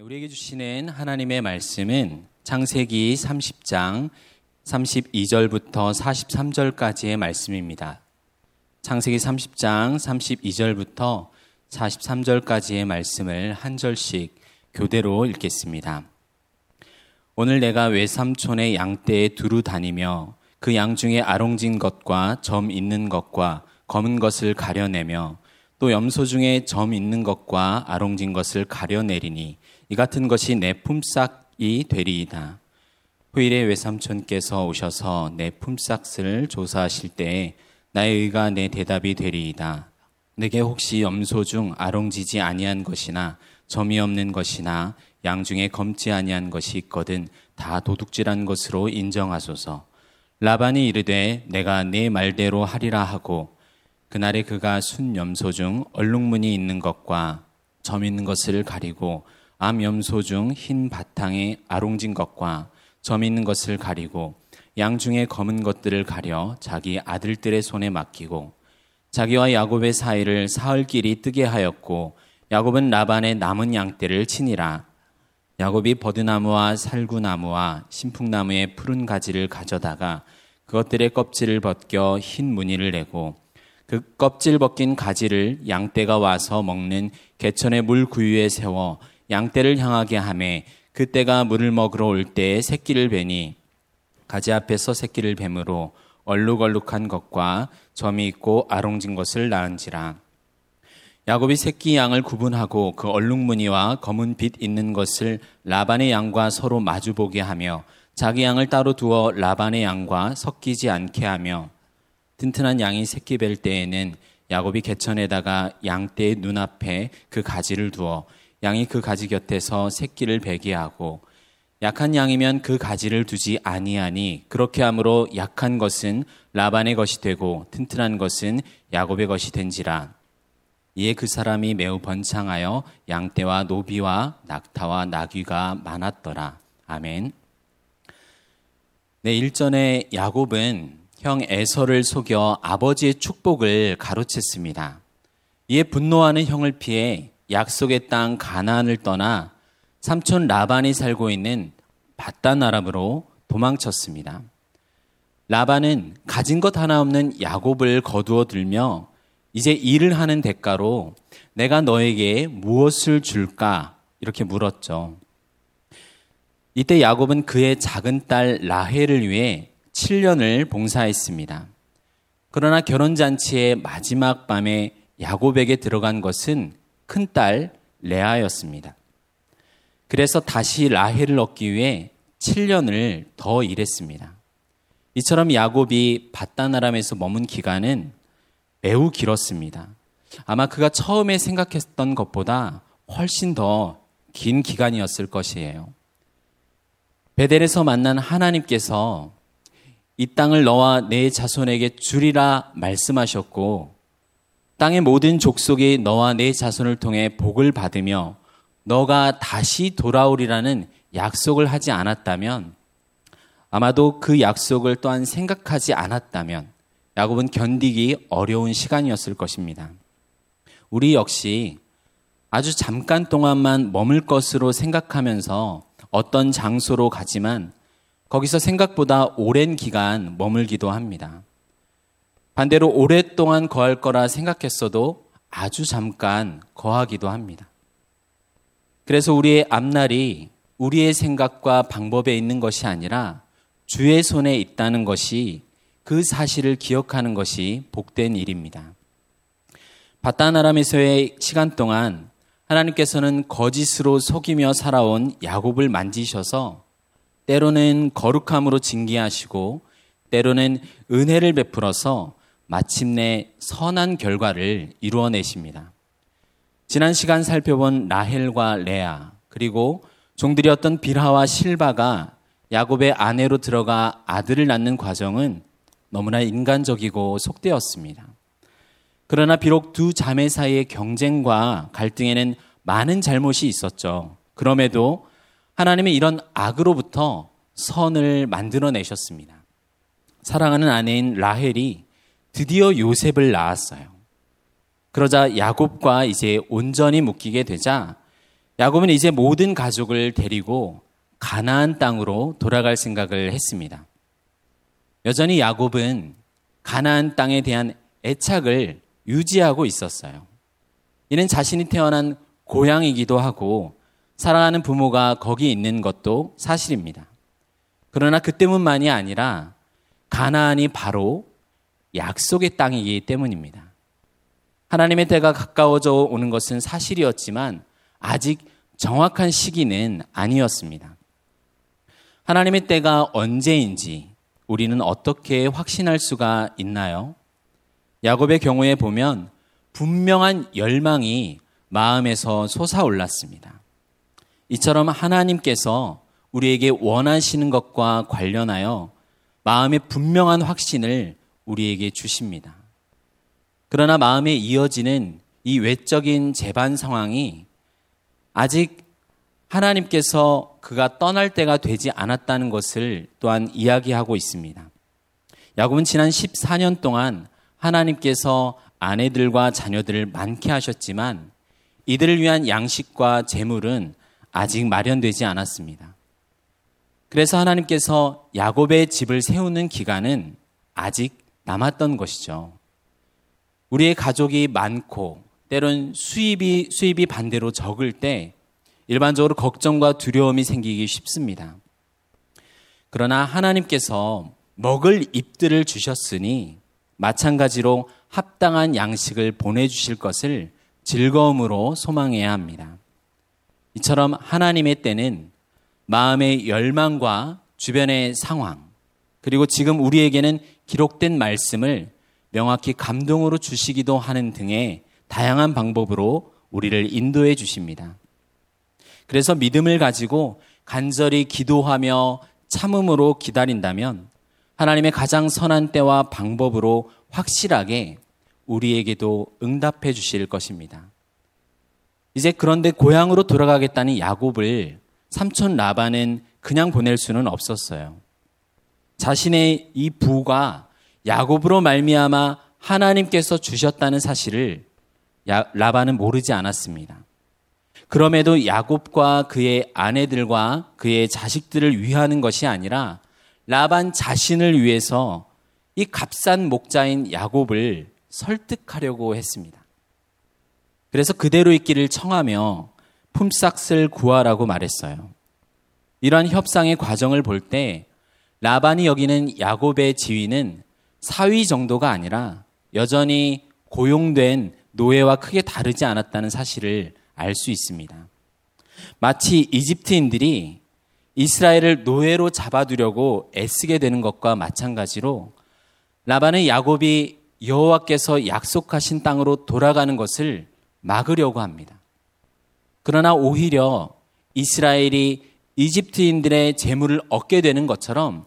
우리에게 주시는 하나님의 말씀은 창세기 30장 32절부터 43절까지의 말씀입니다. 창세기 30장 32절부터 43절까지의 말씀을 한 절씩 교대로 읽겠습니다. 오늘 내가 외삼촌의 양떼에 두루 다니며 그 양 중에 아롱진 것과 점 있는 것과 검은 것을 가려내며 또 염소 중에 점 있는 것과 아롱진 것을 가려내리니 이 같은 것이 내 품삯이 되리이다. 후일에 외삼촌께서 오셔서 내 품삯을 조사하실 때에 나의 의가 내 대답이 되리이다. 내게 혹시 염소 중 아롱지지 아니한 것이나 점이 없는 것이나 양 중에 검지 아니한 것이 있거든 다 도둑질한 것으로 인정하소서. 라반이 이르되 내가 네 말대로 하리라 하고 그날에 그가 순 염소 중 얼룩무늬 있는 것과 점 있는 것을 가리고 암염소 중 흰 바탕에 아롱진 것과 점 있는 것을 가리고 양 중에 검은 것들을 가려 자기 아들들의 손에 맡기고 자기와 야곱의 사이를 사흘길이 뜨게 하였고 야곱은 라반의 남은 양떼를 치니라. 야곱이 버드나무와 살구나무와 신풍나무의 푸른 가지를 가져다가 그것들의 껍질을 벗겨 흰 무늬를 내고 그 껍질 벗긴 가지를 양떼가 와서 먹는 개천의 물 구유에 세워 양떼를 향하게 하매 그때가 물을 먹으러 올 때에 새끼를 베니 가지 앞에서 새끼를 뱀으로 얼룩얼룩한 것과 점이 있고 아롱진 것을 낳은지라. 야곱이 새끼 양을 구분하고 그 얼룩무늬와 검은 빛 있는 것을 라반의 양과 서로 마주보게 하며 자기 양을 따로 두어 라반의 양과 섞이지 않게 하며 튼튼한 양이 새끼 뵐 때에는 야곱이 개천에다가 양떼의 눈앞에 그 가지를 두어 양이 그 가지 곁에서 새끼를 베게 하고 약한 양이면 그 가지를 두지 아니하니 그렇게 함으로 약한 것은 라반의 것이 되고 튼튼한 것은 야곱의 것이 된지라 이에 그 사람이 매우 번창하여 양떼와 노비와 낙타와 나귀가 많았더라 아멘. 네, 일전에 야곱은 형 에서를 속여 아버지의 축복을 가로챘습니다. 이에 분노하는 형을 피해 약속의 땅 가나안을 떠나 삼촌 라반이 살고 있는 바단 아람으로 도망쳤습니다. 라반은 가진 것 하나 없는 야곱을 거두어 들며 이제 일을 하는 대가로 내가 너에게 무엇을 줄까? 이렇게 물었죠. 이때 야곱은 그의 작은 딸 라헬을 위해 7년을 봉사했습니다. 그러나 결혼잔치의 마지막 밤에 야곱에게 들어간 것은 큰딸 레아였습니다. 그래서 다시 라헬을 얻기 위해 7년을 더 일했습니다. 이처럼 야곱이 바다나람에서 머문 기간은 매우 길었습니다. 아마 그가 처음에 생각했던 것보다 훨씬 더 긴 기간이었을 것이에요. 베델에서 만난 하나님께서 이 땅을 너와 내 자손에게 주리라 말씀하셨고 땅의 모든 족속이 너와 내 자손을 통해 복을 받으며 너가 다시 돌아오리라는 약속을 하지 않았다면 아마도 그 약속을 또한 생각하지 않았다면 야곱은 견디기 어려운 시간이었을 것입니다. 우리 역시 아주 잠깐 동안만 머물 것으로 생각하면서 어떤 장소로 가지만 거기서 생각보다 오랜 기간 머물기도 합니다. 반대로 오랫동안 거할 거라 생각했어도 아주 잠깐 거하기도 합니다. 그래서 우리의 앞날이 우리의 생각과 방법에 있는 것이 아니라 주의 손에 있다는 것이 그 사실을 기억하는 것이 복된 일입니다. 바다나람에서의 시간 동안 하나님께서는 거짓으로 속이며 살아온 야곱을 만지셔서 때로는 거룩함으로 징계하시고 때로는 은혜를 베풀어서 마침내 선한 결과를 이루어내십니다. 지난 시간 살펴본 라헬과 레아 그리고 종들이었던 빌하와 실바가 야곱의 아내로 들어가 아들을 낳는 과정은 너무나 인간적이고 속되었습니다. 그러나 비록 두 자매 사이의 경쟁과 갈등에는 많은 잘못이 있었죠. 그럼에도 하나님의 이런 악으로부터 선을 만들어내셨습니다. 사랑하는 아내인 라헬이 드디어 요셉을 낳았어요. 그러자 야곱과 이제 온전히 묶이게 되자 야곱은 이제 모든 가족을 데리고 가나안 땅으로 돌아갈 생각을 했습니다. 여전히 야곱은 가나안 땅에 대한 애착을 유지하고 있었어요. 이는 자신이 태어난 고향이기도 하고 사랑하는 부모가 거기 있는 것도 사실입니다. 그러나 그 때문만이 아니라 가나안이 바로 약속의 땅이기 때문입니다. 하나님의 때가 가까워져 오는 것은 사실이었지만 아직 정확한 시기는 아니었습니다. 하나님의 때가 언제인지 우리는 어떻게 확신할 수가 있나요? 야곱의 경우에 보면 분명한 열망이 마음에서 솟아올랐습니다. 이처럼 하나님께서 우리에게 원하시는 것과 관련하여 마음의 분명한 확신을 우리에게 주십니다. 그러나 마음에 이어지는 이 외적인 재반 상황이 아직 하나님께서 그가 떠날 때가 되지 않았다는 것을 또한 이야기하고 있습니다. 야곱은 지난 14년 동안 하나님께서 아내들과 자녀들을 많게 하셨지만 이들을 위한 양식과 재물은 아직 마련되지 않았습니다. 그래서 하나님께서 야곱의 집을 세우는 기간은 아직 남았던 것이죠. 우리의 가족이 많고 때론 수입이 수입이 반대로 적을 때 일반적으로 걱정과 두려움이 생기기 쉽습니다. 그러나 하나님께서 먹을 입들을 주셨으니 마찬가지로 합당한 양식을 보내주실 것을 즐거움으로 소망해야 합니다. 이처럼 하나님의 때는 마음의 열망과 주변의 상황, 그리고 지금 우리에게는 기록된 말씀을 명확히 감동으로 주시기도 하는 등의 다양한 방법으로 우리를 인도해 주십니다. 그래서 믿음을 가지고 간절히 기도하며 참음으로 기다린다면 하나님의 가장 선한 때와 방법으로 확실하게 우리에게도 응답해 주실 것입니다. 이제 그런데 고향으로 돌아가겠다는 야곱을 삼촌 라반은 그냥 보낼 수는 없었어요. 자신의 이 부가 야곱으로 말미암아 하나님께서 주셨다는 사실을 라반은 모르지 않았습니다. 그럼에도 야곱과 그의 아내들과 그의 자식들을 위하는 것이 아니라 라반 자신을 위해서 이 값싼 목자인 야곱을 설득하려고 했습니다. 그래서 그대로 있기를 청하며 품삯을 구하라고 말했어요. 이러한 협상의 과정을 볼 때 라반이 여기는 야곱의 지위는 사위 정도가 아니라 여전히 고용된 노예와 크게 다르지 않았다는 사실을 알 수 있습니다. 마치 이집트인들이 이스라엘을 노예로 잡아두려고 애쓰게 되는 것과 마찬가지로 라반의 야곱이 여호와께서 약속하신 땅으로 돌아가는 것을 막으려고 합니다. 그러나 오히려 이스라엘이 이집트인들의 재물을 얻게 되는 것처럼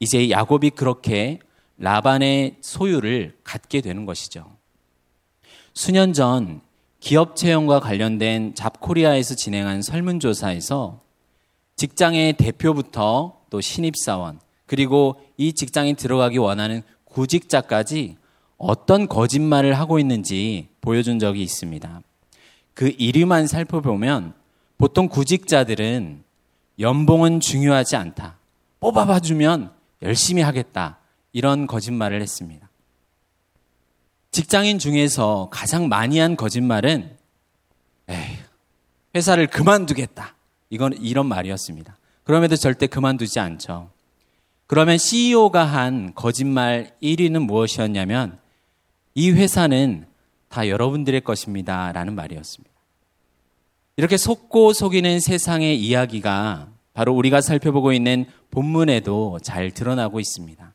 이제 야곱이 그렇게 라반의 소유를 갖게 되는 것이죠. 수년 전 기업 채용과 관련된 잡코리아에서 진행한 설문조사에서 직장의 대표부터 또 신입사원, 그리고 이 직장에 들어가기 원하는 구직자까지 어떤 거짓말을 하고 있는지 보여준 적이 있습니다. 그 이름만 살펴보면 보통 구직자들은 연봉은 중요하지 않다. 뽑아봐 주면 열심히 하겠다. 이런 거짓말을 했습니다. 직장인 중에서 가장 많이 한 거짓말은 회사를 그만두겠다. 이건 이런 말이었습니다. 그럼에도 절대 그만두지 않죠. 그러면 CEO가 한 거짓말 1위는 무엇이었냐면 이 회사는 다 여러분들의 것입니다. 라는 말이었습니다. 이렇게 속고 속이는 세상의 이야기가 바로 우리가 살펴보고 있는 본문에도 잘 드러나고 있습니다.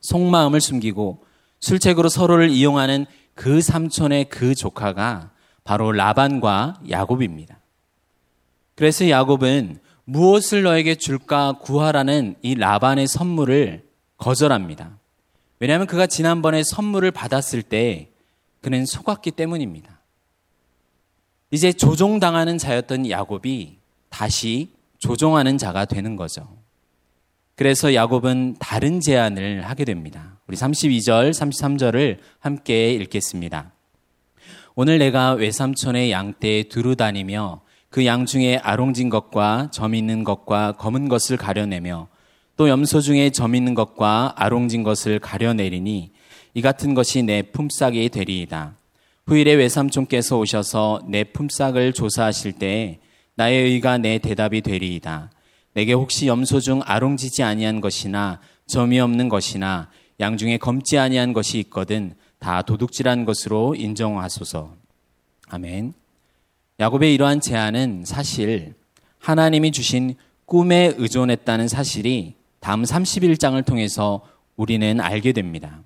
속마음을 숨기고 술책으로 서로를 이용하는 그 삼촌의 그 조카가 바로 라반과 야곱입니다. 그래서 야곱은 무엇을 너에게 줄까 구하라는 이 라반의 선물을 거절합니다. 왜냐하면 그가 지난번에 선물을 받았을 때 그는 속았기 때문입니다. 이제 조종당하는 자였던 야곱이 다시 조종하는 자가 되는 거죠. 그래서 야곱은 다른 제안을 하게 됩니다. 우리 32절, 33절을 함께 읽겠습니다. 오늘 내가 외삼촌의 양떼에 두루 다니며 그 양 중에 아롱진 것과 점 있는 것과 검은 것을 가려내며 또 염소 중에 점 있는 것과 아롱진 것을 가려내리니 이 같은 것이 내 품삯이 되리이다. 후일에 외삼촌께서 오셔서 내 품삯을 조사하실 때에 나의 의가 내 대답이 되리이다. 내게 혹시 염소 중 아롱지지 아니한 것이나 점이 없는 것이나 양 중에 검지 아니한 것이 있거든 다 도둑질한 것으로 인정하소서. 아멘. 야곱의 이러한 제안은 사실 하나님이 주신 꿈에 의존했다는 사실이 다음 31장을 통해서 우리는 알게 됩니다.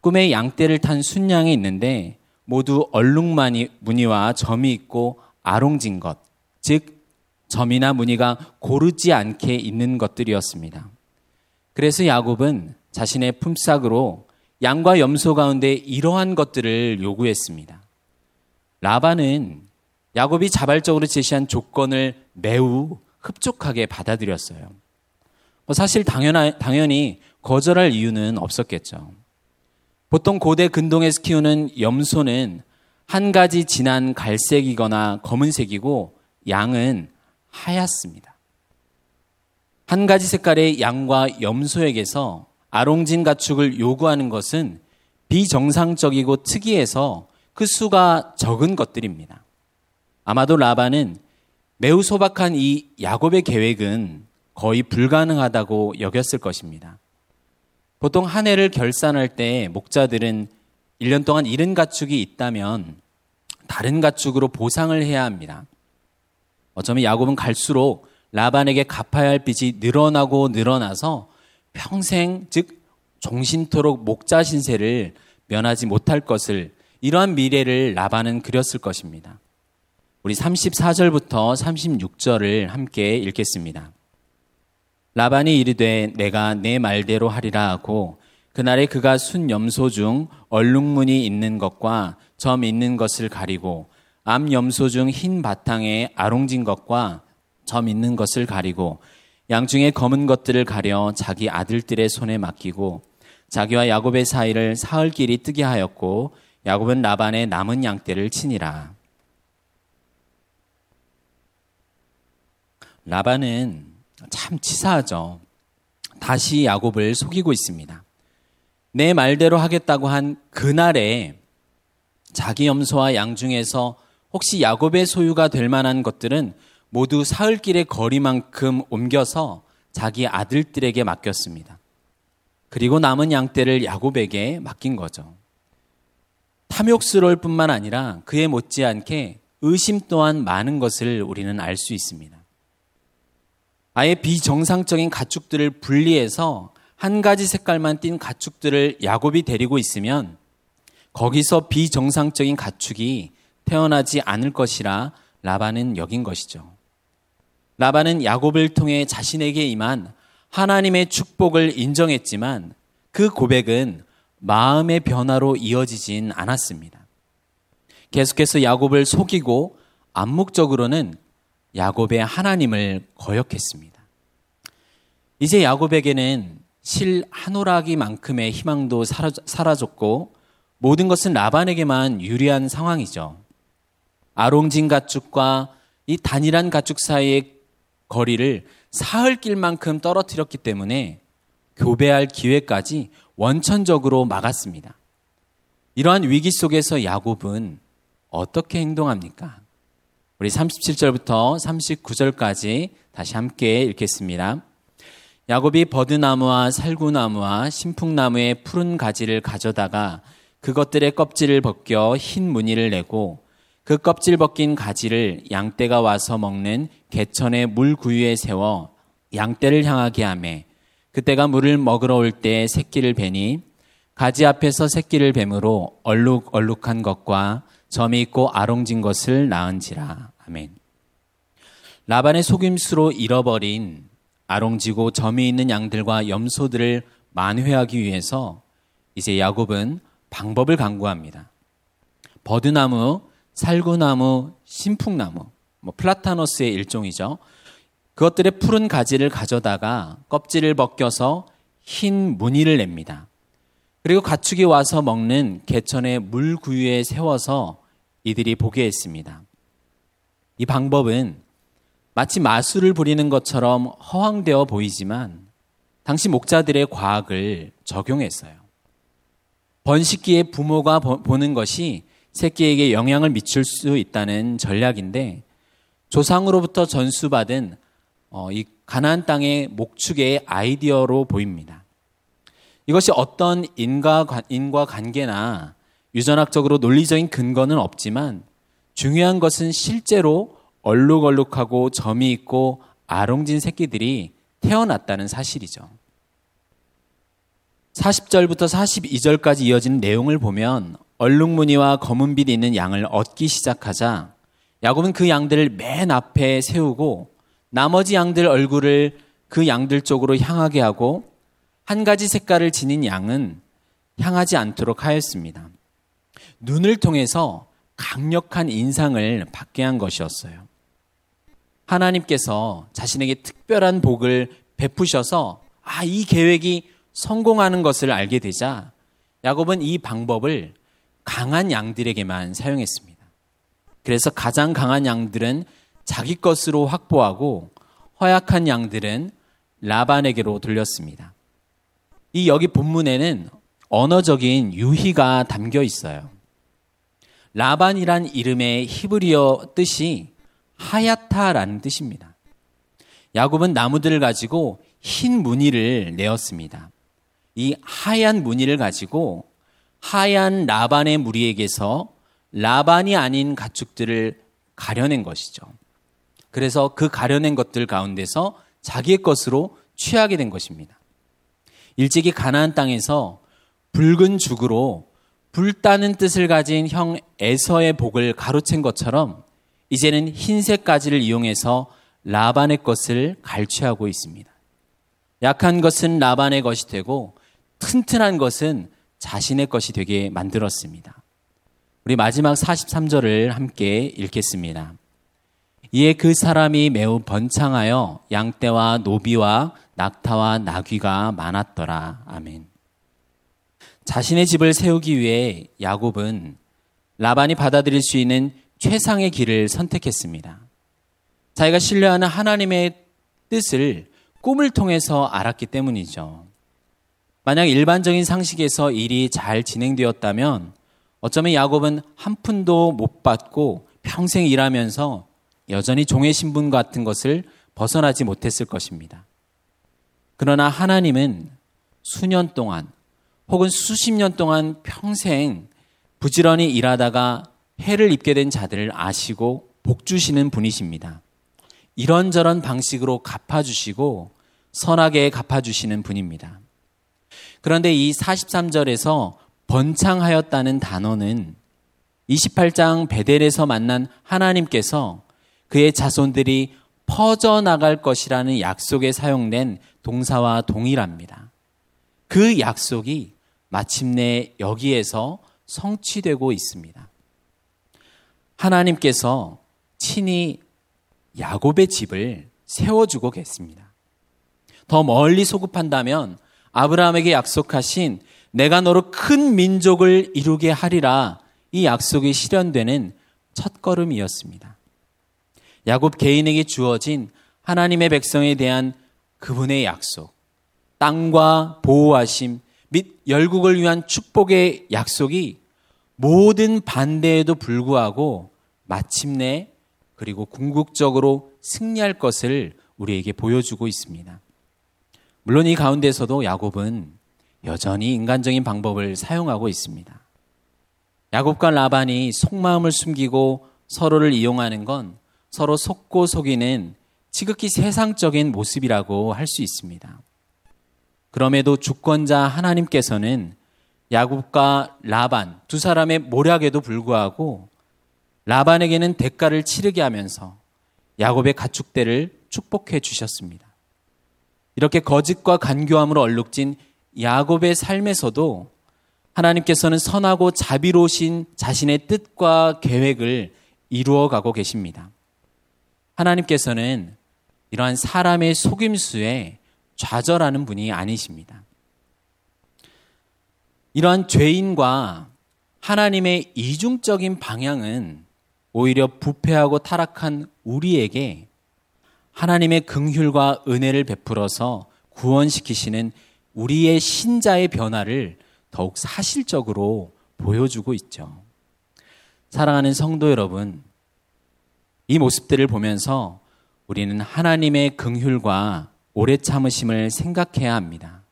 꿈에 양떼를 탄 순양이 있는데 모두 얼룩무늬 무늬와 점이 있고 아롱진 것, 즉 점이나 무늬가 고르지 않게 있는 것들이었습니다. 그래서 야곱은 자신의 품삯으로 양과 염소 가운데 이러한 것들을 요구했습니다. 라반은 야곱이 자발적으로 제시한 조건을 매우 흡족하게 받아들였어요. 뭐 사실 당연히 거절할 이유는 없었겠죠. 보통 고대 근동에서 키우는 염소는 한 가지 진한 갈색이거나 검은색이고 양은 하얗습니다. 한 가지 색깔의 양과 염소에게서 아롱진 가축을 요구하는 것은 비정상적이고 특이해서 그 수가 적은 것들입니다. 아마도 라반은 매우 소박한 이 야곱의 계획은 거의 불가능하다고 여겼을 것입니다. 보통 한 해를 결산할 때 목자들은 1년 동안 잃은 가축이 있다면 다른 가축으로 보상을 해야 합니다. 어쩌면 야곱은 갈수록 라반에게 갚아야 할 빚이 늘어나고 늘어나서 평생 즉 종신토록 목자 신세를 면하지 못할 것을 이러한 미래를 라반은 그렸을 것입니다. 우리 34절부터 36절을 함께 읽겠습니다. 라반이 이르되 내가 내 말대로 하리라 하고 그날에 그가 순 염소 중 얼룩무늬 있는 것과 점 있는 것을 가리고 암 염소 중 흰 바탕에 아롱진 것과 점 있는 것을 가리고 양 중에 검은 것들을 가려 자기 아들들의 손에 맡기고 자기와 야곱의 사이를 사흘 길이 뜨게 하였고 야곱은 라반의 남은 양떼를 치니라. 라반은 참 치사하죠. 다시 야곱을 속이고 있습니다. 내 말대로 하겠다고 한 그날에 자기 염소와 양 중에서 혹시 야곱의 소유가 될 만한 것들은 모두 사흘길의 거리만큼 옮겨서 자기 아들들에게 맡겼습니다. 그리고 남은 양떼를 야곱에게 맡긴 거죠. 탐욕스러울 뿐만 아니라 그에 못지않게 의심 또한 많은 것을 우리는 알 수 있습니다. 아예 비정상적인 가축들을 분리해서 한 가지 색깔만 띤 가축들을 야곱이 데리고 있으면 거기서 비정상적인 가축이 태어나지 않을 것이라 라반은 여긴 것이죠. 라반은 야곱을 통해 자신에게 임한 하나님의 축복을 인정했지만 그 고백은 마음의 변화로 이어지진 않았습니다. 계속해서 야곱을 속이고 암묵적으로는 야곱의 하나님을 거역했습니다. 이제 야곱에게는 실 한 오락이만큼의 희망도 사라졌고 모든 것은 라반에게만 유리한 상황이죠. 아롱진 가축과 이 단일한 가축 사이의 거리를 사흘 길만큼 떨어뜨렸기 때문에 교배할 기회까지 원천적으로 막았습니다. 이러한 위기 속에서 야곱은 어떻게 행동합니까? 우리 37절부터 39절까지 다시 함께 읽겠습니다. 야곱이 버드나무와 살구나무와 신풍나무의 푸른 가지를 가져다가 그것들의 껍질을 벗겨 흰 무늬를 내고 그 껍질 벗긴 가지를 양떼가 와서 먹는 개천의 물 구유에 세워 양떼를 향하게 하매 그때가 물을 먹으러 올 때 새끼를 베니 가지 앞에서 새끼를 뱀으로 얼룩얼룩한 것과 점이 있고 아롱진 것을 낳은지라. 아멘. 라반의 속임수로 잃어버린 아롱지고 점이 있는 양들과 염소들을 만회하기 위해서 이제 야곱은 방법을 강구합니다. 버드나무, 살구나무, 신풍나무, 뭐 플라타노스의 일종이죠. 그것들의 푸른 가지를 가져다가 껍질을 벗겨서 흰 무늬를 냅니다. 그리고 가축이 와서 먹는 개천의 물구유에 세워서 이들이 보게 했습니다. 이 방법은 마치 마술을 부리는 것처럼 허황되어 보이지만 당시 목자들의 과학을 적용했어요. 번식기에 부모가 보는 것이 새끼에게 영향을 미칠 수 있다는 전략인데 조상으로부터 전수받은 어, 이 가나안 땅의 목축의 아이디어로 보입니다. 이것이 어떤 인과, 인과 관계나 유전학적으로 논리적인 근거는 없지만 중요한 것은 실제로 얼룩얼룩하고 점이 있고 아롱진 새끼들이 태어났다는 사실이죠. 40절부터 42절까지 이어지는 내용을 보면 얼룩무늬와 검은빛이 있는 양을 얻기 시작하자 야곱은 그 양들을 맨 앞에 세우고 나머지 양들 얼굴을 그 양들 쪽으로 향하게 하고 한 가지 색깔을 지닌 양은 향하지 않도록 하였습니다. 눈을 통해서 강력한 인상을 받게 한 것이었어요. 하나님께서 자신에게 특별한 복을 베푸셔서 아, 이 계획이 성공하는 것을 알게 되자 야곱은 이 방법을 강한 양들에게만 사용했습니다. 그래서 가장 강한 양들은 자기 것으로 확보하고 허약한 양들은 라반에게로 돌렸습니다. 이 여기 본문에는 언어적인 유희가 담겨 있어요. 라반이란 이름의 히브리어 뜻이 하야타라는 뜻입니다. 야곱은 나무들을 가지고 흰 무늬를 내었습니다. 이 하얀 무늬를 가지고 하얀 라반의 무리에게서 라반이 아닌 가축들을 가려낸 것이죠. 그래서 그 가려낸 것들 가운데서 자기의 것으로 취하게 된 것입니다. 일찍이 가나안 땅에서 붉은 죽으로 불따는 뜻을 가진 형 에서의 복을 가로챈 것처럼 이제는 흰색 가지를 이용해서 라반의 것을 갈취하고 있습니다. 약한 것은 라반의 것이 되고 튼튼한 것은 자신의 것이 되게 만들었습니다. 우리 마지막 43절을 함께 읽겠습니다. 이에 그 사람이 매우 번창하여 양떼와 노비와 낙타와 나귀가 많았더라. 아멘. 자신의 집을 세우기 위해 야곱은 라반이 받아들일 수 있는 최상의 길을 선택했습니다. 자기가 신뢰하는 하나님의 뜻을 꿈을 통해서 알았기 때문이죠. 만약 일반적인 상식에서 일이 잘 진행되었다면 어쩌면 야곱은 한 푼도 못 받고 평생 일하면서 여전히 종의 신분 같은 것을 벗어나지 못했을 것입니다. 그러나 하나님은 수년 동안 혹은 수십 년 동안 평생 부지런히 일하다가 해를 입게 된 자들을 아시고 복 주시는 분이십니다. 이런저런 방식으로 갚아주시고 선하게 갚아주시는 분입니다. 그런데 이 43절에서 번창하였다는 단어는 28장 베델에서 만난 하나님께서 그의 자손들이 퍼져나갈 것이라는 약속에 사용된 동사와 동일합니다. 그 약속이 마침내 여기에서 성취되고 있습니다. 하나님께서 친히 야곱의 집을 세워주고 계십니다. 더 멀리 소급한다면 아브라함에게 약속하신 내가 너로 큰 민족을 이루게 하리라 이 약속이 실현되는 첫 걸음이었습니다. 야곱 개인에게 주어진 하나님의 백성에 대한 그분의 약속, 땅과 보호하심 및 열국을 위한 축복의 약속이 모든 반대에도 불구하고 마침내 그리고 궁극적으로 승리할 것을 우리에게 보여주고 있습니다. 물론 이 가운데서도 야곱은 여전히 인간적인 방법을 사용하고 있습니다. 야곱과 라반이 속마음을 숨기고 서로를 이용하는 건 서로 속고 속이는 지극히 세상적인 모습이라고 할 수 있습니다. 그럼에도 주권자 하나님께서는 야곱과 라반 두 사람의 모략에도 불구하고 라반에게는 대가를 치르게 하면서 야곱의 가축대를 축복해 주셨습니다. 이렇게 거짓과 간교함으로 얼룩진 야곱의 삶에서도 하나님께서는 선하고 자비로우신 자신의 뜻과 계획을 이루어 가고 계십니다. 하나님께서는 이러한 사람의 속임수에 좌절하는 분이 아니십니다. 이러한 죄인과 하나님의 이중적인 방향은 오히려 부패하고 타락한 우리에게 하나님의 긍휼과 은혜를 베풀어서 구원시키시는 우리의 신자의 변화를 더욱 사실적으로 보여주고 있죠. 사랑하는 성도 여러분, 이 모습들을 보면서 우리는 하나님의 긍휼과 오래 참으심을 생각해야 합니다.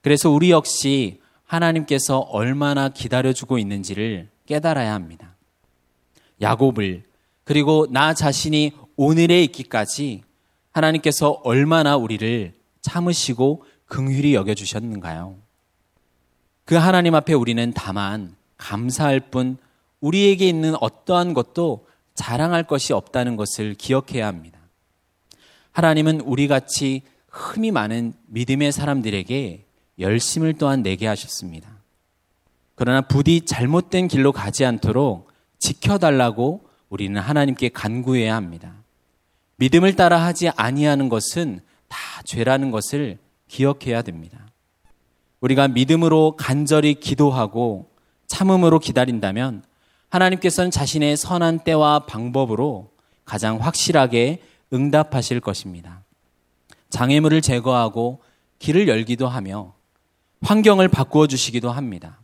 그래서 우리 역시 하나님께서 얼마나 기다려주고 있는지를 깨달아야 합니다. 야곱을 그리고 나 자신이 오늘에 있기까지 하나님께서 얼마나 우리를 참으시고 긍휼히 여겨 주셨는가요? 그 하나님 앞에 우리는 다만 감사할 뿐 우리에게 있는 어떠한 것도 자랑할 것이 없다는 것을 기억해야 합니다. 하나님은 우리 같이 흠이 많은 믿음의 사람들에게 열심을 또한 내게 하셨습니다. 그러나 부디 잘못된 길로 가지 않도록 지켜달라고 우리는 하나님께 간구해야 합니다. 믿음을 따라 하지 아니하는 것은 다 죄라는 것을 기억해야 됩니다. 우리가 믿음으로 간절히 기도하고 참음으로 기다린다면 하나님께서는 자신의 선한 때와 방법으로 가장 확실하게 응답하실 것입니다. 장애물을 제거하고 길을 열기도 하며 환경을 바꾸어 주시기도 합니다.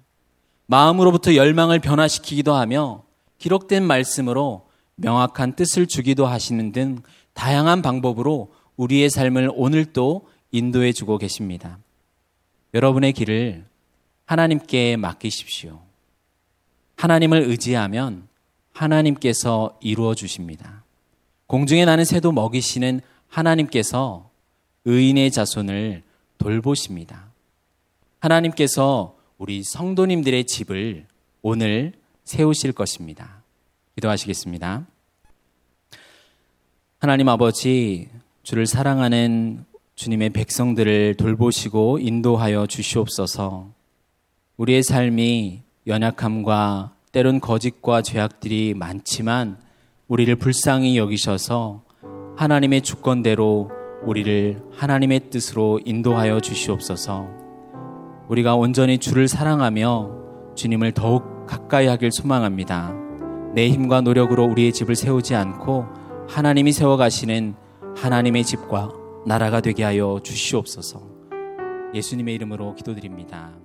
마음으로부터 열망을 변화시키기도 하며 기록된 말씀으로 명확한 뜻을 주기도 하시는 등 다양한 방법으로 우리의 삶을 오늘도 인도해 주고 계십니다. 여러분의 길을 하나님께 맡기십시오. 하나님을 의지하면 하나님께서 이루어 주십니다. 공중에 나는 새도 먹이시는 하나님께서 의인의 자손을 돌보십니다. 하나님께서 우리 성도님들의 집을 오늘 세우실 것입니다. 기도하시겠습니다. 하나님 아버지, 주를 사랑하는 주님의 백성들을 돌보시고 인도하여 주시옵소서. 우리의 삶이 연약함과 때론 거짓과 죄악들이 많지만 우리를 불쌍히 여기셔서 하나님의 주권대로 우리를 하나님의 뜻으로 인도하여 주시옵소서. 우리가 온전히 주를 사랑하며 주님을 더욱 가까이 하길 소망합니다. 내 힘과 노력으로 우리의 집을 세우지 않고 하나님이 세워가시는 하나님의 집과 나라가 되게 하여 주시옵소서. 예수님의 이름으로 기도드립니다.